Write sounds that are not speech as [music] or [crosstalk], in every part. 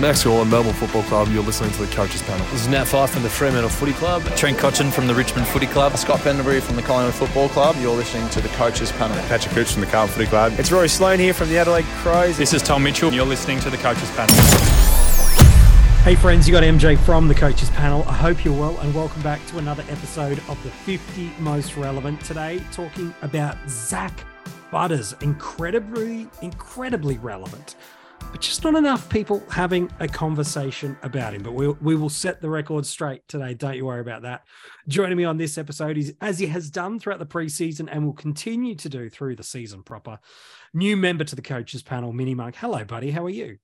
Max Gawn, Melbourne Football Club. You're listening to the Coaches Panel. This is Nat Fyfe from the Fremantle Footy Club. Trent Cotchin from the Richmond Footy Club. Scott Pendlebury from the Collingwood Football Club. You're listening to the Coaches Panel. Patrick Cooch from the Carlton Footy Club. It's Rory Sloane here from the Adelaide Crows. This is Tom Mitchell. You're listening to the Coaches Panel. Hey friends, you got MJ from the Coaches Panel. I hope you're well and welcome back to another episode of the 50 Most Relevant. Today, talking about Zak Butters. Incredibly, incredibly relevant but just not enough people having a conversation about him. But we, we will set the record straight today. Don't you worry about that. Joining me on this episode is, as he has done throughout the preseason and will continue to do through the season proper, new member to the coaches panel, Mini Mark. Hello, buddy. How are you?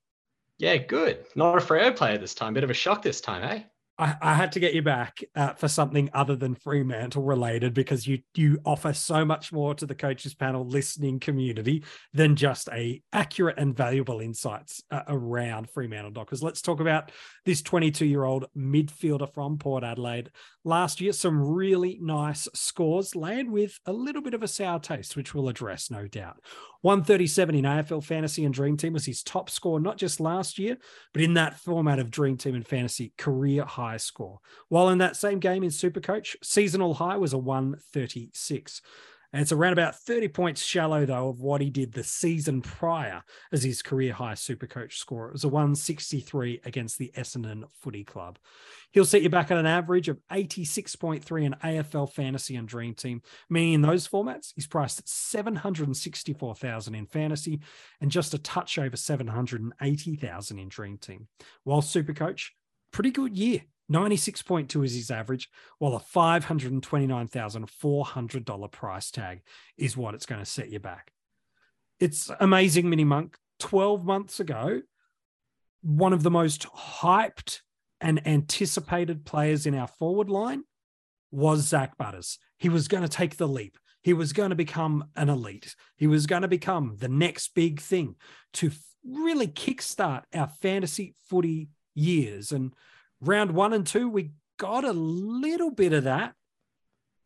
Yeah, good. Not a Freo player this time. Bit of a shock this time, eh? I, I, had to get you back uh, for something other than Fremantle related because you you offer so much more to the coaches panel listening community than just a accurate and valuable insights uh, around Fremantle Dockers. Let's talk about this 22 year old midfielder from Port Adelaide. Last year, some really nice scores land with a little bit of a sour taste, which we'll address, no doubt. 137 in AFL Fantasy and Dream Team was his top score, not just last year, but in that format of Dream Team and Fantasy, career high score. While in that same game in Supercoach, seasonal high was a 136. And it's around about 30 points shallow, though, of what he did the season prior as his career high supercoach score. It was a 163 against the Essendon Footy Club. He'll set you back at an average of 86.3 in AFL Fantasy and Dream Team, meaning in those formats, he's priced at 764,000 in fantasy and just a touch over 780,000 in Dream Team. While Supercoach, pretty good year. 96.2 is his average, while a $529,400 price tag is what it's going to set you back. It's amazing, Mini Monk. 12 months ago, one of the most hyped and anticipated players in our forward line was Zak Butters. He was going to take the leap. He was going to become an elite. He was going to become the next big thing to really kickstart our fantasy footy years. And round one and two, we got a little bit of that.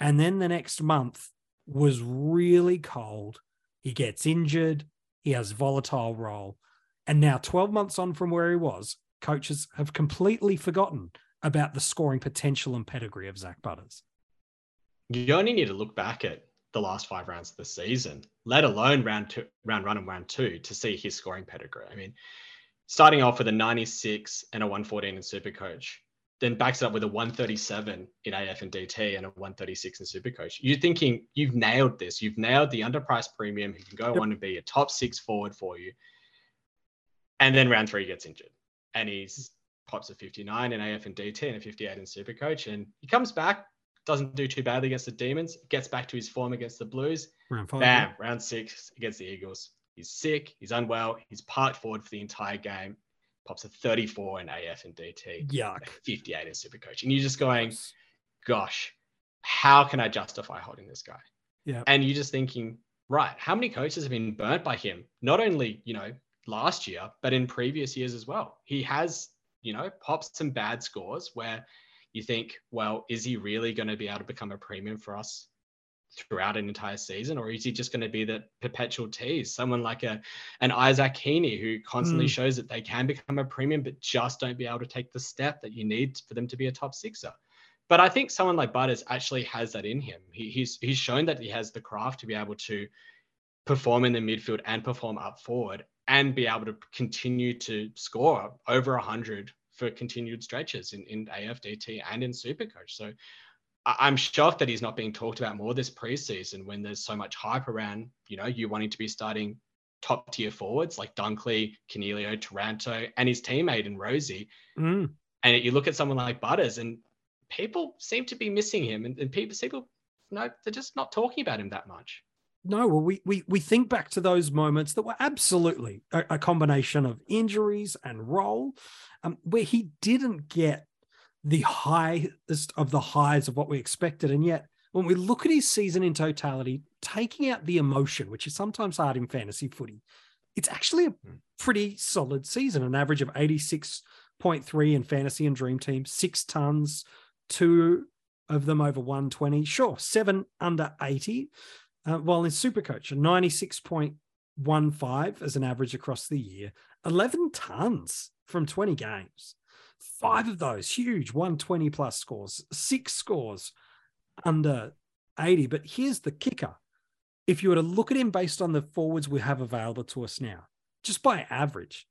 And then the next month was really cold. He gets injured, he has volatile role. And now, 12 months on from where he was, coaches have completely forgotten about the scoring potential and pedigree of Zak Butters. You only need to look back at the last five rounds of the season, let alone round two, round one and round two, to see his scoring pedigree. I mean, starting off with a 96 and a 114 in Supercoach, then backs it up with a 137 in AF and DT and a 136 in Supercoach. You're thinking you've nailed this. You've nailed the underpriced premium who can go yep. on and be a top six forward for you. And then round three gets injured and he's pops a 59 in AF and DT and a 58 in Supercoach. And he comes back, doesn't do too badly against the Demons, gets back to his form against the Blues. Round five, Bam, yeah. round six against the Eagles. He's sick, he's unwell, he's parked forward for the entire game, pops a 34 in AF and DT. Yuck. 58 in Supercoach. And you're just going, gosh, how can I justify holding this guy? Yeah. And you're just thinking, right, how many coaches have been burnt by him? Not only, you know, last year, but in previous years as well. He has, you know, popped some bad scores where you think, well, is he really going to be able to become a premium for us throughout an entire season, or is he just going to be that perpetual tease? Someone like a an Isaac Heaney who constantly mm. shows that they can become a premium, but just don't be able to take the step that you need for them to be a top sixer. But I think someone like Butters actually has that in him. He, he's he's shown that he has the craft to be able to perform in the midfield and perform up forward and be able to continue to score over 100 for continued stretches in, in AFDT and in Supercoach. So I'm shocked that he's not being talked about more this preseason when there's so much hype around, you know, you wanting to be starting top tier forwards like Dunkley, Coniglio, Taranto, and his teammate in Rozee. Mm. And you look at someone like Butters, and people seem to be missing him, and, and people, people, no, they're just not talking about him that much. No, well, we we we think back to those moments that were absolutely a, a combination of injuries and role, um, where he didn't get the highest of the highs of what we expected. And yet, when we look at his season in totality, taking out the emotion, which is sometimes hard in fantasy footy, it's actually a hmm. pretty solid season. An average of 86.3 in fantasy and dream team, six tons, two of them over 120. Sure, seven under 80. Uh, while in Supercoach, a 96.2 one five as an average across the year, 11 tons from 20 games. Five of those huge 120 plus scores, six scores under 80. But here's the kicker if you were to look at him based on the forwards we have available to us now, just by average,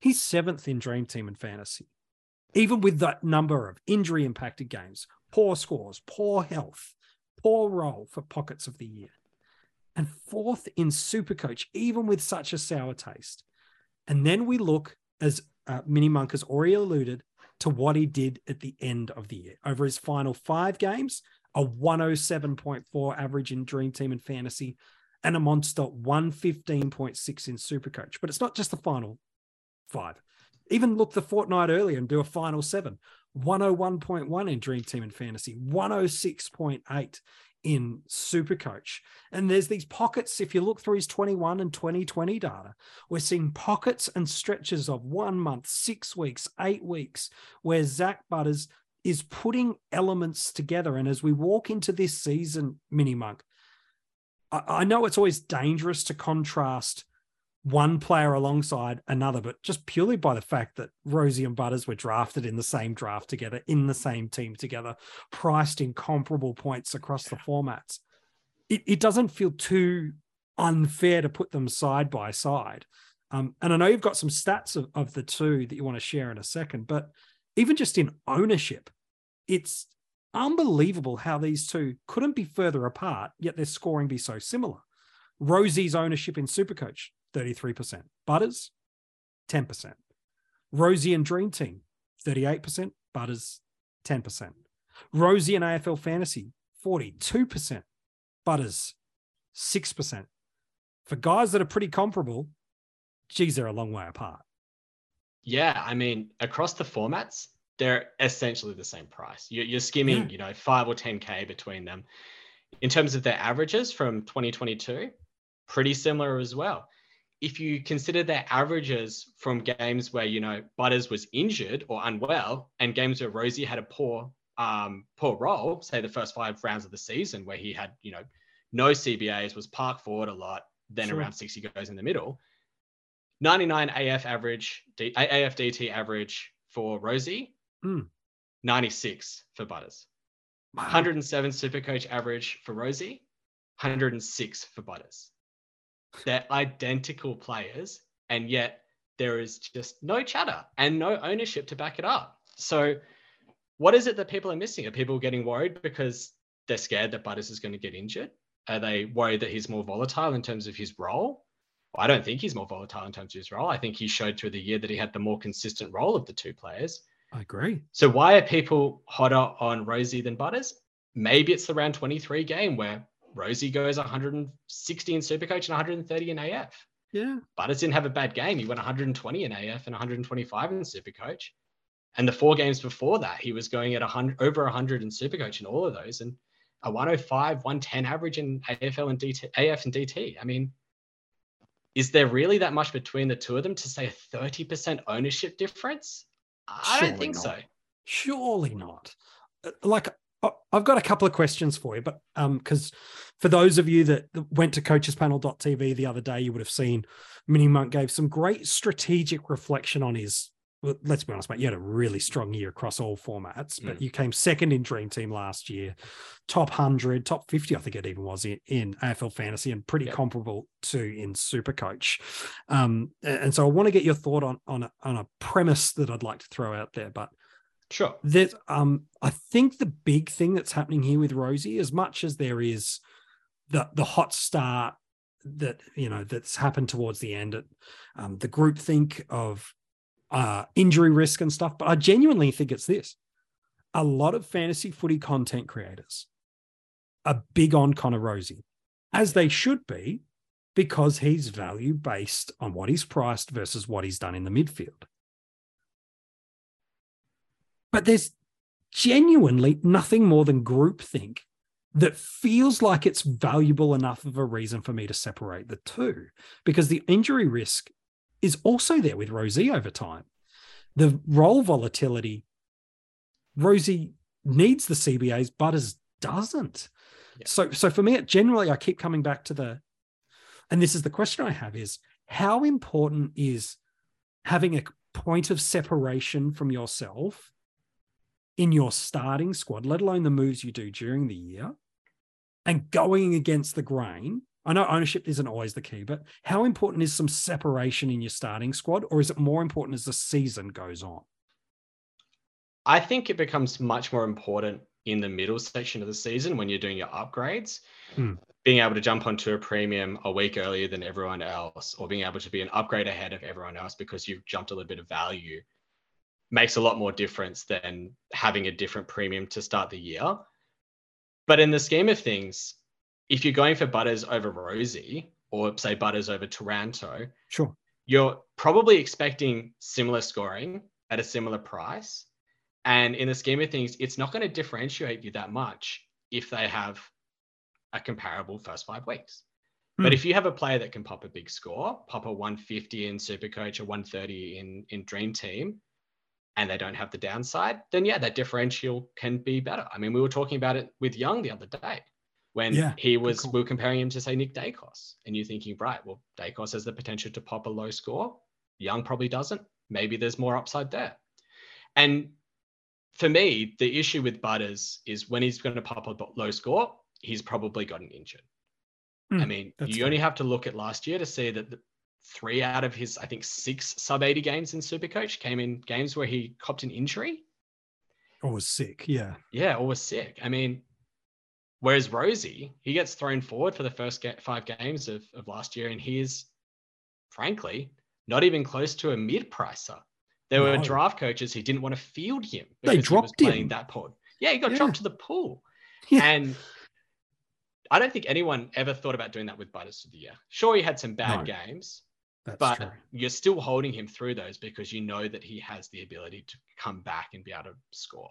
he's seventh in Dream Team and fantasy. Even with that number of injury impacted games, poor scores, poor health, poor role for pockets of the year. And fourth in Supercoach, even with such a sour taste. And then we look, as uh, Mini Monk has already alluded, to what he did at the end of the year. Over his final five games, a 107.4 average in Dream Team and Fantasy, and a monster 115.6 in Supercoach. But it's not just the final five. Even look the fortnight earlier and do a final seven 101.1 in Dream Team and Fantasy, 106.8 in Supercoach. And there's these pockets, if you look through his 21 and 2020 data, we're seeing pockets and stretches of one month, six weeks, eight weeks, where Zak Butters is putting elements together. And as we walk into this season, Mini Monk, I, I know it's always dangerous to contrast one player alongside another, but just purely by the fact that Rozee and Butters were drafted in the same draft together, in the same team together, priced in comparable points across the formats, it, it doesn't feel too unfair to put them side by side. Um, and I know you've got some stats of, of the two that you want to share in a second, but even just in ownership, it's unbelievable how these two couldn't be further apart, yet their scoring be so similar. Rozee's ownership in Supercoach, 33%. Butters, 10%. Rozee and Dream Team, 38%. Butters, 10%. Rozee and AFL Fantasy, 42%. Butters, 6%. For guys that are pretty comparable, geez, they're a long way apart. Yeah, I mean, across the formats, they're essentially the same price. You're, you're skimming, yeah. you know, five or 10K between them. In terms of their averages from 2022, pretty similar as well if you consider their averages from games where you know Butters was injured or unwell, and games where Rozee had a poor um, poor role, say the first five rounds of the season where he had you know no CBAs, was park forward a lot, then sure. around 60 goes in the middle. 99 AF average, D, AFDT average for Rozee, mm. 96 for Butters. Wow. 107 super coach average for Rozee, 106 for Butters. They're identical players, and yet there is just no chatter and no ownership to back it up. So, what is it that people are missing? Are people getting worried because they're scared that Butters is going to get injured? Are they worried that he's more volatile in terms of his role? Well, I don't think he's more volatile in terms of his role. I think he showed through the year that he had the more consistent role of the two players. I agree. So why are people hotter on Rozee than Butters? Maybe it's the round 23 game where Rozee goes 160 in Supercoach and 130 in AF. Yeah. Butters didn't have a bad game. He went 120 in AF and 125 in Supercoach. And the four games before that, he was going at 100, over 100 in Supercoach in all of those. And a 105, 110 average in AFL and DT, AF and DT. I mean, is there really that much between the two of them to say a 30% ownership difference? I Surely don't think not. so. Surely not. Uh, like I've got a couple of questions for you, but um, because for those of you that went to coachespanel.tv the other day, you would have seen Mini Monk gave some great strategic reflection on his. Well, let's be honest, mate, you had a really strong year across all formats, but mm. you came second in Dream Team last year, top 100, top 50, I think it even was in, in AFL Fantasy, and pretty yep. comparable to in Super Coach. Um, and so I want to get your thought on, on, a, on a premise that I'd like to throw out there, but Sure. That um, I think the big thing that's happening here with Rozee, as much as there is the the hot start that you know that's happened towards the end, um, the group think of uh, injury risk and stuff, but I genuinely think it's this: a lot of fantasy footy content creators are big on Connor Rozee, as they should be, because he's value based on what he's priced versus what he's done in the midfield. But there's genuinely nothing more than groupthink that feels like it's valuable enough of a reason for me to separate the two because the injury risk is also there with Rozee over time. The role volatility, Rozee needs the CBAs, Butters doesn't. Yeah. So, so for me, it generally I keep coming back to the And this is the question I have is how important is having a point of separation from yourself in your starting squad, let alone the moves you do during the year, and going against the grain. I know ownership isn't always the key, but how important is some separation in your starting squad, or is it more important as the season goes on? I think it becomes much more important in the middle section of the season when you're doing your upgrades. Hmm. Being able to jump onto a premium a week earlier than everyone else, or being able to be an upgrade ahead of everyone else because you've jumped a little bit of value makes a lot more difference than having a different premium to start the year. But in the scheme of things, if you're going for Butters over Rozee, or say Butters over Taranto, sure, you're probably expecting similar scoring at a similar price. And in the scheme of things, it's not going to differentiate you that much if they have a comparable first five weeks. Mm. But if you have a player that can pop a big score, pop a 150 in Supercoach or 130 in, in Dream Team, and they don't have the downside, then yeah, that differential can be better. I mean, we were talking about it with Young the other day when yeah, he was, we were comparing him to say Nick Daicos, and you're thinking, right, well, Daicos has the potential to pop a low score. Young probably doesn't. Maybe there's more upside there. And for me, the issue with Butters is when he's going to pop a low score, he's probably gotten injured. Mm, I mean, you fair. only have to look at last year to see that the, three out of his, I think, six sub 80 games in Supercoach came in games where he copped an injury. Or was sick, yeah. Yeah, or was sick. I mean, whereas Rozee, he gets thrown forward for the first five games of, of last year, and he is, frankly, not even close to a mid pricer. There no. were draft coaches who didn't want to field him because they dropped he was playing him. that pod. Yeah, he got yeah. dropped to the pool. [laughs] Yeah. And I don't think anyone ever thought about doing that with Butters for the year. Sure, he had some bad no. games, that's but true. you're still holding him through those because you know that he has the ability to come back and be able to score.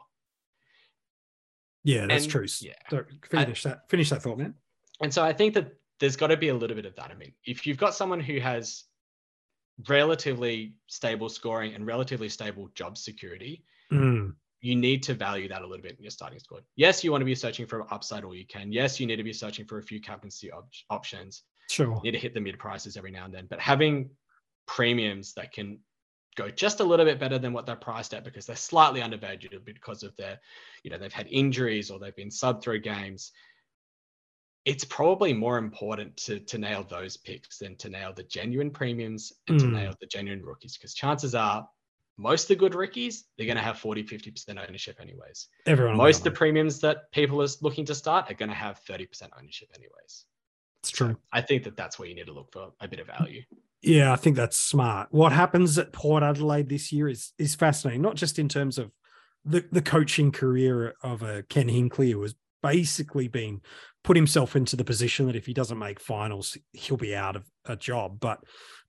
Yeah, that's and, true. Yeah. finish I, that. Finish that thought, man. And so I think that there's got to be a little bit of that. I mean, if you've got someone who has relatively stable scoring and relatively stable job security, mm. you need to value that a little bit in your starting squad. Yes, you want to be searching for upside all you can. Yes, you need to be searching for a few captaincy op- options. Sure. Need to hit the mid prices every now and then. But having premiums that can go just a little bit better than what they're priced at because they're slightly undervalued because of their, you know, they've had injuries or they've been sub through games. It's probably more important to, to nail those picks than to nail the genuine premiums and mm. to hmm. nail the genuine rookies because chances are most of the good rookies, they're going to have 40, 50% ownership anyways. Everyone most of the premiums that people are looking to start are going to have 30% ownership anyways. It's true. I think that that's where you need to look for a bit of value. Yeah, I think that's smart. What happens at Port Adelaide this year is is fascinating, not just in terms of the, the coaching career of a Ken Hinkley, who has basically been put himself into the position that if he doesn't make finals, he'll be out of a job. But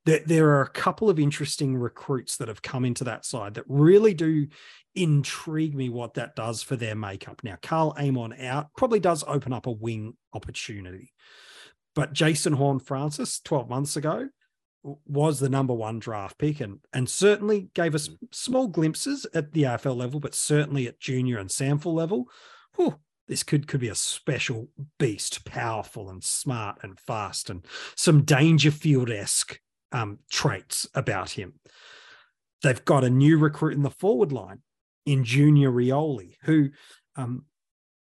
there, there are a couple of interesting recruits that have come into that side that really do intrigue me what that does for their makeup. Now, Karl Amon out probably does open up a wing opportunity. But Jason Horne-Francis, 12 months ago, was the number one draft pick and, and certainly gave us small glimpses at the AFL level, but certainly at junior and SANFL level. Whew, this could, could be a special beast, powerful and smart and fast, and some Dangerfield esque um, traits about him. They've got a new recruit in the forward line in Junior Rioli, who um,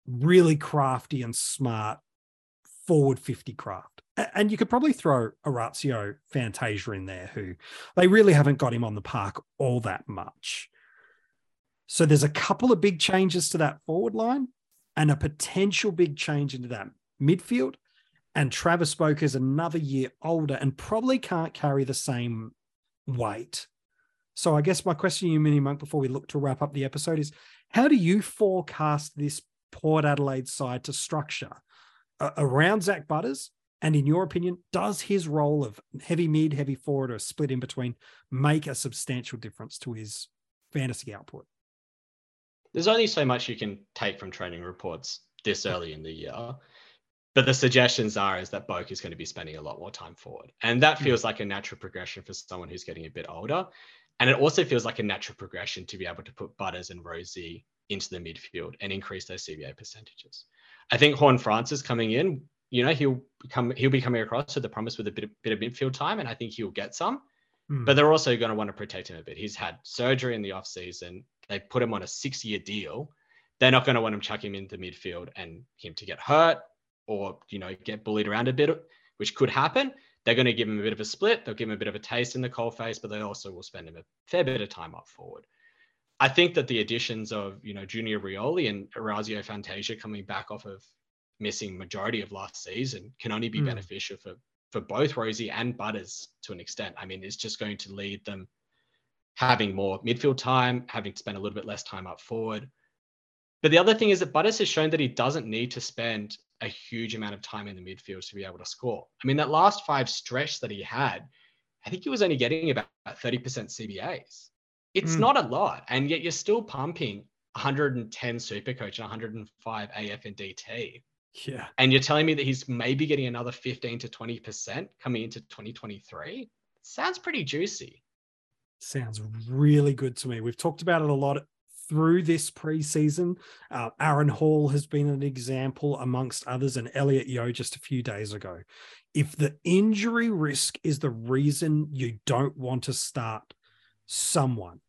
really crafty and smart forward 50 craft. And you could probably throw Orazio Fantasia in there, who they really haven't got him on the park all that much. So there's a couple of big changes to that forward line and a potential big change into that midfield. And Travis Boak is another year older and probably can't carry the same weight. So I guess my question to you, Mini Monk, before we look to wrap up the episode is how do you forecast this Port Adelaide side to structure? Uh, around Zak Butters? And in your opinion, does his role of heavy mid, heavy forward, or split in between make a substantial difference to his fantasy output? There's only so much you can take from training reports this early in the year. But the suggestions are is that Boak is going to be spending a lot more time forward. And that hmm. feels like a natural progression for someone who's getting a bit older. And it also feels like a natural progression to be able to put Butters and Rozee into the midfield and increase those CBA percentages. I think Horne-Francis coming in you know, he'll become he'll be coming across with the promise with a bit of, bit of midfield time, and I think he'll get some. Mm. But they're also going to want to protect him a bit. He's had surgery in the off season. They put him on a six-year deal. They're not going to want him chuck him into midfield and him to get hurt or you know get bullied around a bit, which could happen. They're going to give him a bit of a split. They'll give him a bit of a taste in the coal face, but they also will spend him a fair bit of time up forward. I think that the additions of you know Junior Rioli and Orazio Fantasia coming back off of missing majority of last season can only be Mm. beneficial for for both Rozee and Butters to an extent. I mean, it's just going to lead them having more midfield time, having to spend a little bit less time up forward. But the other thing is that Butters has shown that he doesn't need to spend a huge amount of time in the midfield to be able to score. I mean, that last five stretch that he had, I think he was only getting about 30% CBAs. It's Mm. not a lot, and yet you're still pumping 110 Supercoach and 105 AF and DT. yeah. And you're telling me that he's maybe getting another 15 to 20% coming into 2023? Sounds pretty juicy. Sounds really good to me. We've talked about it a lot through this preseason. Uh, Aaron Hall has been an example amongst others, and Elliot Yeo just a few days ago. If the injury risk is the reason you don't want to start someone,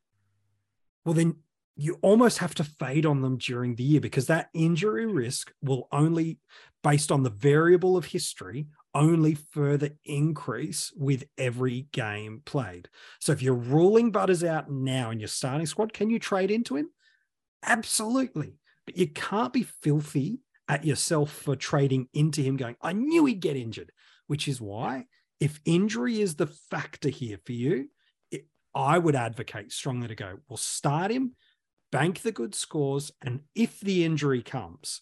well, then you almost have to fade on them during the year because that injury risk will only, based on the variable of history, only further increase with every game played. So if you're ruling Butters out now in your starting squad, can you trade into him? Absolutely. But you can't be filthy at yourself for trading into him going, I knew he'd get injured, which is why if injury is the factor here for you, I would advocate strongly to go, well, start him, bank the good scores, and if the injury comes,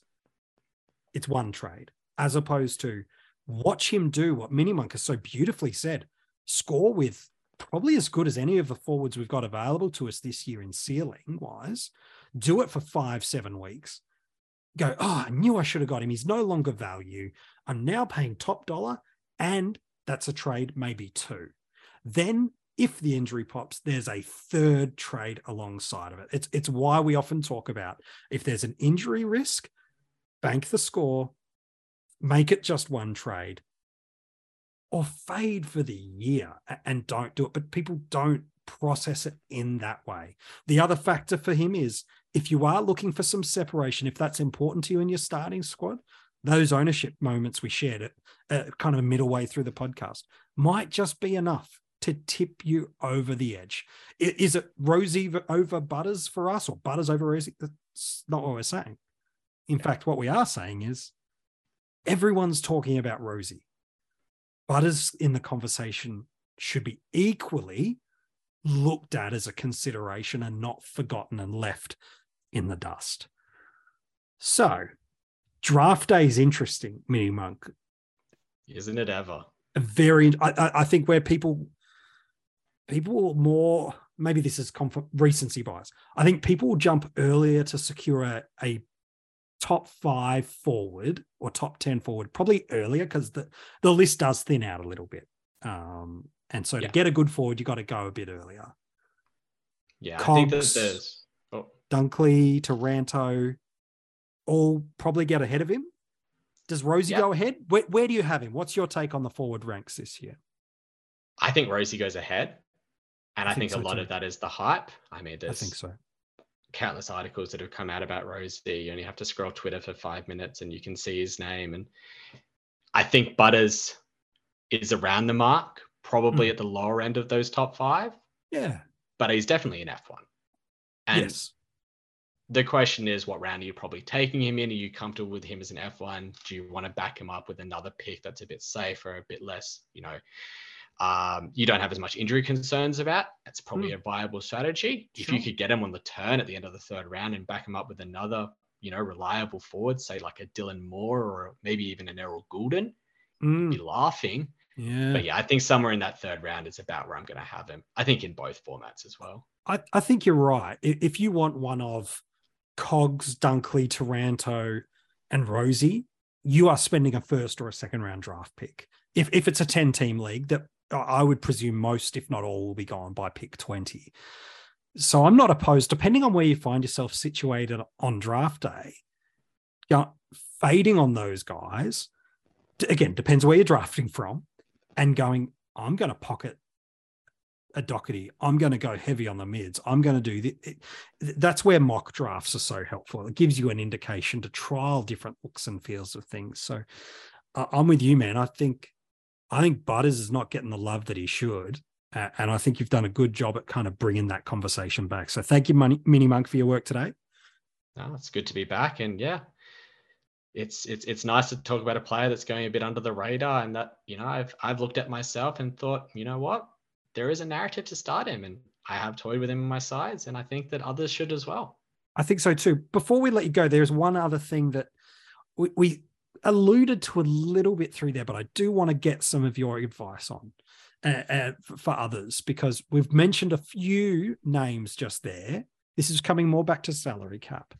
it's one trade, as opposed to watch him do what Minimonk has so beautifully said score with probably as good as any of the forwards we've got available to us this year in ceiling wise. Do it for five, seven weeks. Go, oh, I knew I should have got him. He's no longer value. I'm now paying top dollar, and that's a trade, maybe two. Then, if the injury pops, there's a third trade alongside of it. It's it's why we often talk about if there's an injury risk, bank the score, make it just one trade, or fade for the year and don't do it. But people don't process it in that way. The other factor for him is if you are looking for some separation, if that's important to you in your starting squad, those ownership moments we shared it uh, kind of middle way through the podcast might just be enough to tip you over the edge. Is it Rozee over Butters for us or Butters over Rozee? That's not what we're saying. In fact, what we are saying is everyone's talking about Rozee. Butters in the conversation should be equally looked at as a consideration and not forgotten and left in the dust. So, draft day is interesting, Mini Monk. Isn't it ever? A very, I- I think where people, people more, maybe this is conf- recency bias. I think people will jump earlier to secure a, a top five forward or top 10 forward, probably earlier because the, the list does thin out a little bit. Um, and so Yeah. to get a good forward, you got to go a bit earlier. Yeah, I think that there's. Oh, Dunkley, Taranto, all probably get ahead of him. Does Rozee Yeah. go ahead? Where, where do you have him? What's your take on the forward ranks this year? I think Rozee goes ahead, and I I, think think, so a lot too. of that is the hype. I mean, I there's think so. countless articles that have come out about Rozee. You only have to scroll Twitter for five minutes, and you can see his name. And I think Butters is around the mark, probably Mm. at the lower end of those top five, Yeah. but he's definitely an F1. And yes. the question is, what round are you probably taking him in? Are you comfortable with him as an F1? Do you want to back him up with another pick that's a bit safer, a bit less, you know, um, you don't have as much injury concerns about? That's probably a viable strategy. If you could get him on the turn at the end of the third round and back him up with another, you know, reliable forward, say like a Dylan Moore or maybe even an Errol Gulden, Mm, be laughing. yeah. But yeah, I think somewhere in that third round is about where I'm going to have him. I think in both formats as well. I, I think you're right. If you want one of Cogs, Dunkley, Taranto, and Rozee, you are spending a first or a second round draft pick. If if it's a 10 team league, that I- would presume most, if not all, will be gone by pick 20. So I'm not opposed, depending on where you find yourself situated on draft day, you know, fading on those guys again, depends where you're drafting from, and going, I'm going to pocket a Doherty. I'm going to go heavy on the mids. I'm going to do the, that's where mock drafts are so helpful. It gives you an indication to trial different looks and feels of things. So I'm with you, man. I think I think Butters is not getting the love that he should. Uh, and I think you've done a good job at kind of bringing that conversation back. So thank you, Mini Monk, for your work today. No, it's good to be back. And yeah, it's it's it's nice to talk about a player that's going a bit under the radar and that you know I've I've looked at myself and thought you know what there is a narrative to start him and I have toyed with him in my sides and I think that others should as well. I think so too. Before we let you go, there's one other thing that we, we alluded to a little bit through there, but I do want to get some of your advice on uh, uh, for others because we've mentioned a few names just there. This is coming more back to salary cap.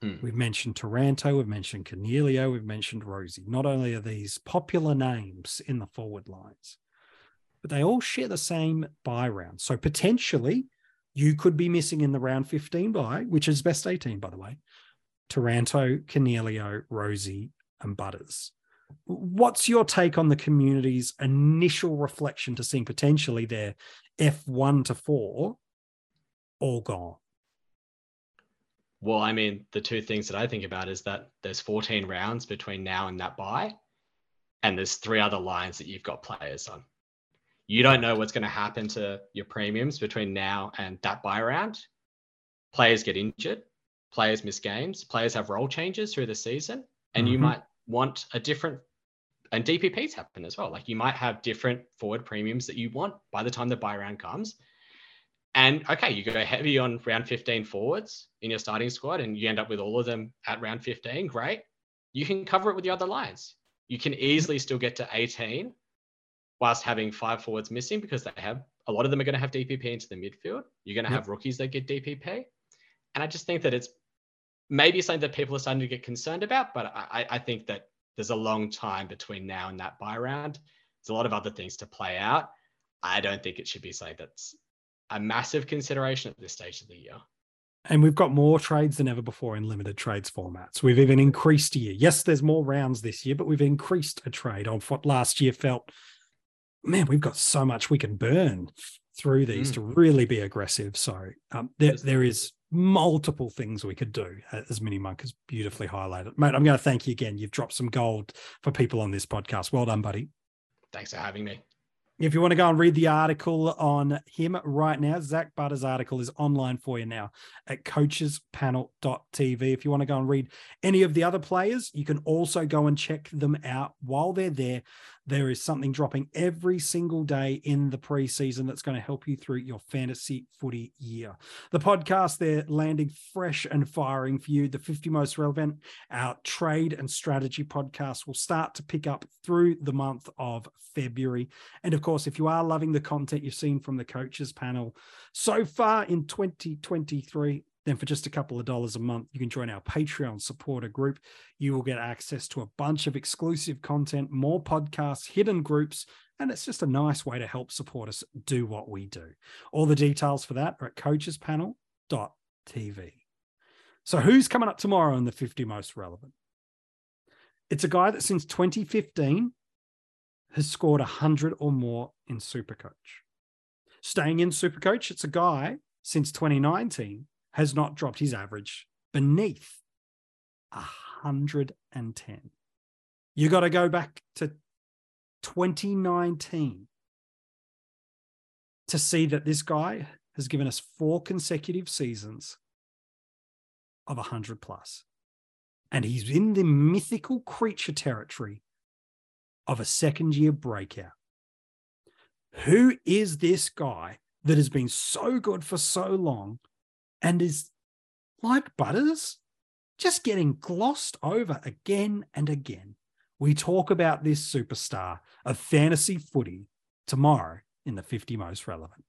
Hmm. We've mentioned Taranto, we've mentioned Coniglio, we've mentioned Rozee. Not only are these popular names in the forward lines, but they all share the same buy round. So potentially you could be missing in the round 15 buy, which is best 18, by the way. Taranto, Coniglio, Rozee, and Butters. What's your take on the community's initial reflection to seeing potentially their F1 to 4 all gone? Well, I mean, the two things that I think about is that there's 14 rounds between now and that buy, and there's three other lines that you've got players on. You don't know what's going to happen to your premiums between now and that buy round. Players get injured, players miss games, players have role changes through the season, and mm-hmm. you might want a different and DPPs happen as well. Like you might have different forward premiums that you want by the time the buy round comes. And okay, you go heavy on round 15 forwards in your starting squad and you end up with all of them at round 15. Great. You can cover it with the other lines. You can easily still get to 18 whilst having five forwards missing because they have a lot of them are going to have DPP into the midfield. You're going to yep. have rookies that get DPP. And I just think that it's maybe something that people are starting to get concerned about, but I, I think that there's a long time between now and that buy round. There's a lot of other things to play out. I don't think it should be something that's a massive consideration at this stage of the year. And we've got more trades than ever before in limited trades formats. We've even increased a year. Yes, there's more rounds this year, but we've increased a trade on what last year felt, man, we've got so much we can burn through these mm. to really be aggressive. So um, there, there is multiple things we could do, uh, as Mini Monk has beautifully highlighted. Mate, I'm going to thank you again. You've dropped some gold for people on this podcast. Well done, buddy. Thanks for having me. If you want to go and read the article on him right now, Zak Butters' article is online for you now at coachespanel.tv. If you want to go and read any of the other players, you can also go and check them out while they're there. There is something dropping every single day in the preseason that's going to help you through your fantasy footy year. The podcast, they're landing fresh and firing for you. The 50 most relevant, our trade and strategy podcast will start to pick up through the month of February. And of course, if you are loving the content you've seen from the coaches panel so far in 2023, then for just a couple of dollars a month, you can join our Patreon supporter group. You will get access to a bunch of exclusive content, more podcasts, hidden groups, and it's just a nice way to help support us do what we do. All the details for that are at coachespanel.tv. So, who's coming up tomorrow in the 50 most relevant? It's a guy that since 2015 has scored 100 or more in Supercoach. Staying in Supercoach, it's a guy since 2019 has not dropped his average beneath 110. You got to go back to 2019 to see that this guy has given us four consecutive seasons of 100 plus. And he's in the mythical creature territory of a second year breakout. Who is this guy that has been so good for so long and is like Butters, just getting glossed over again and again. We talk about this superstar of fantasy footy tomorrow in the 50 most relevant.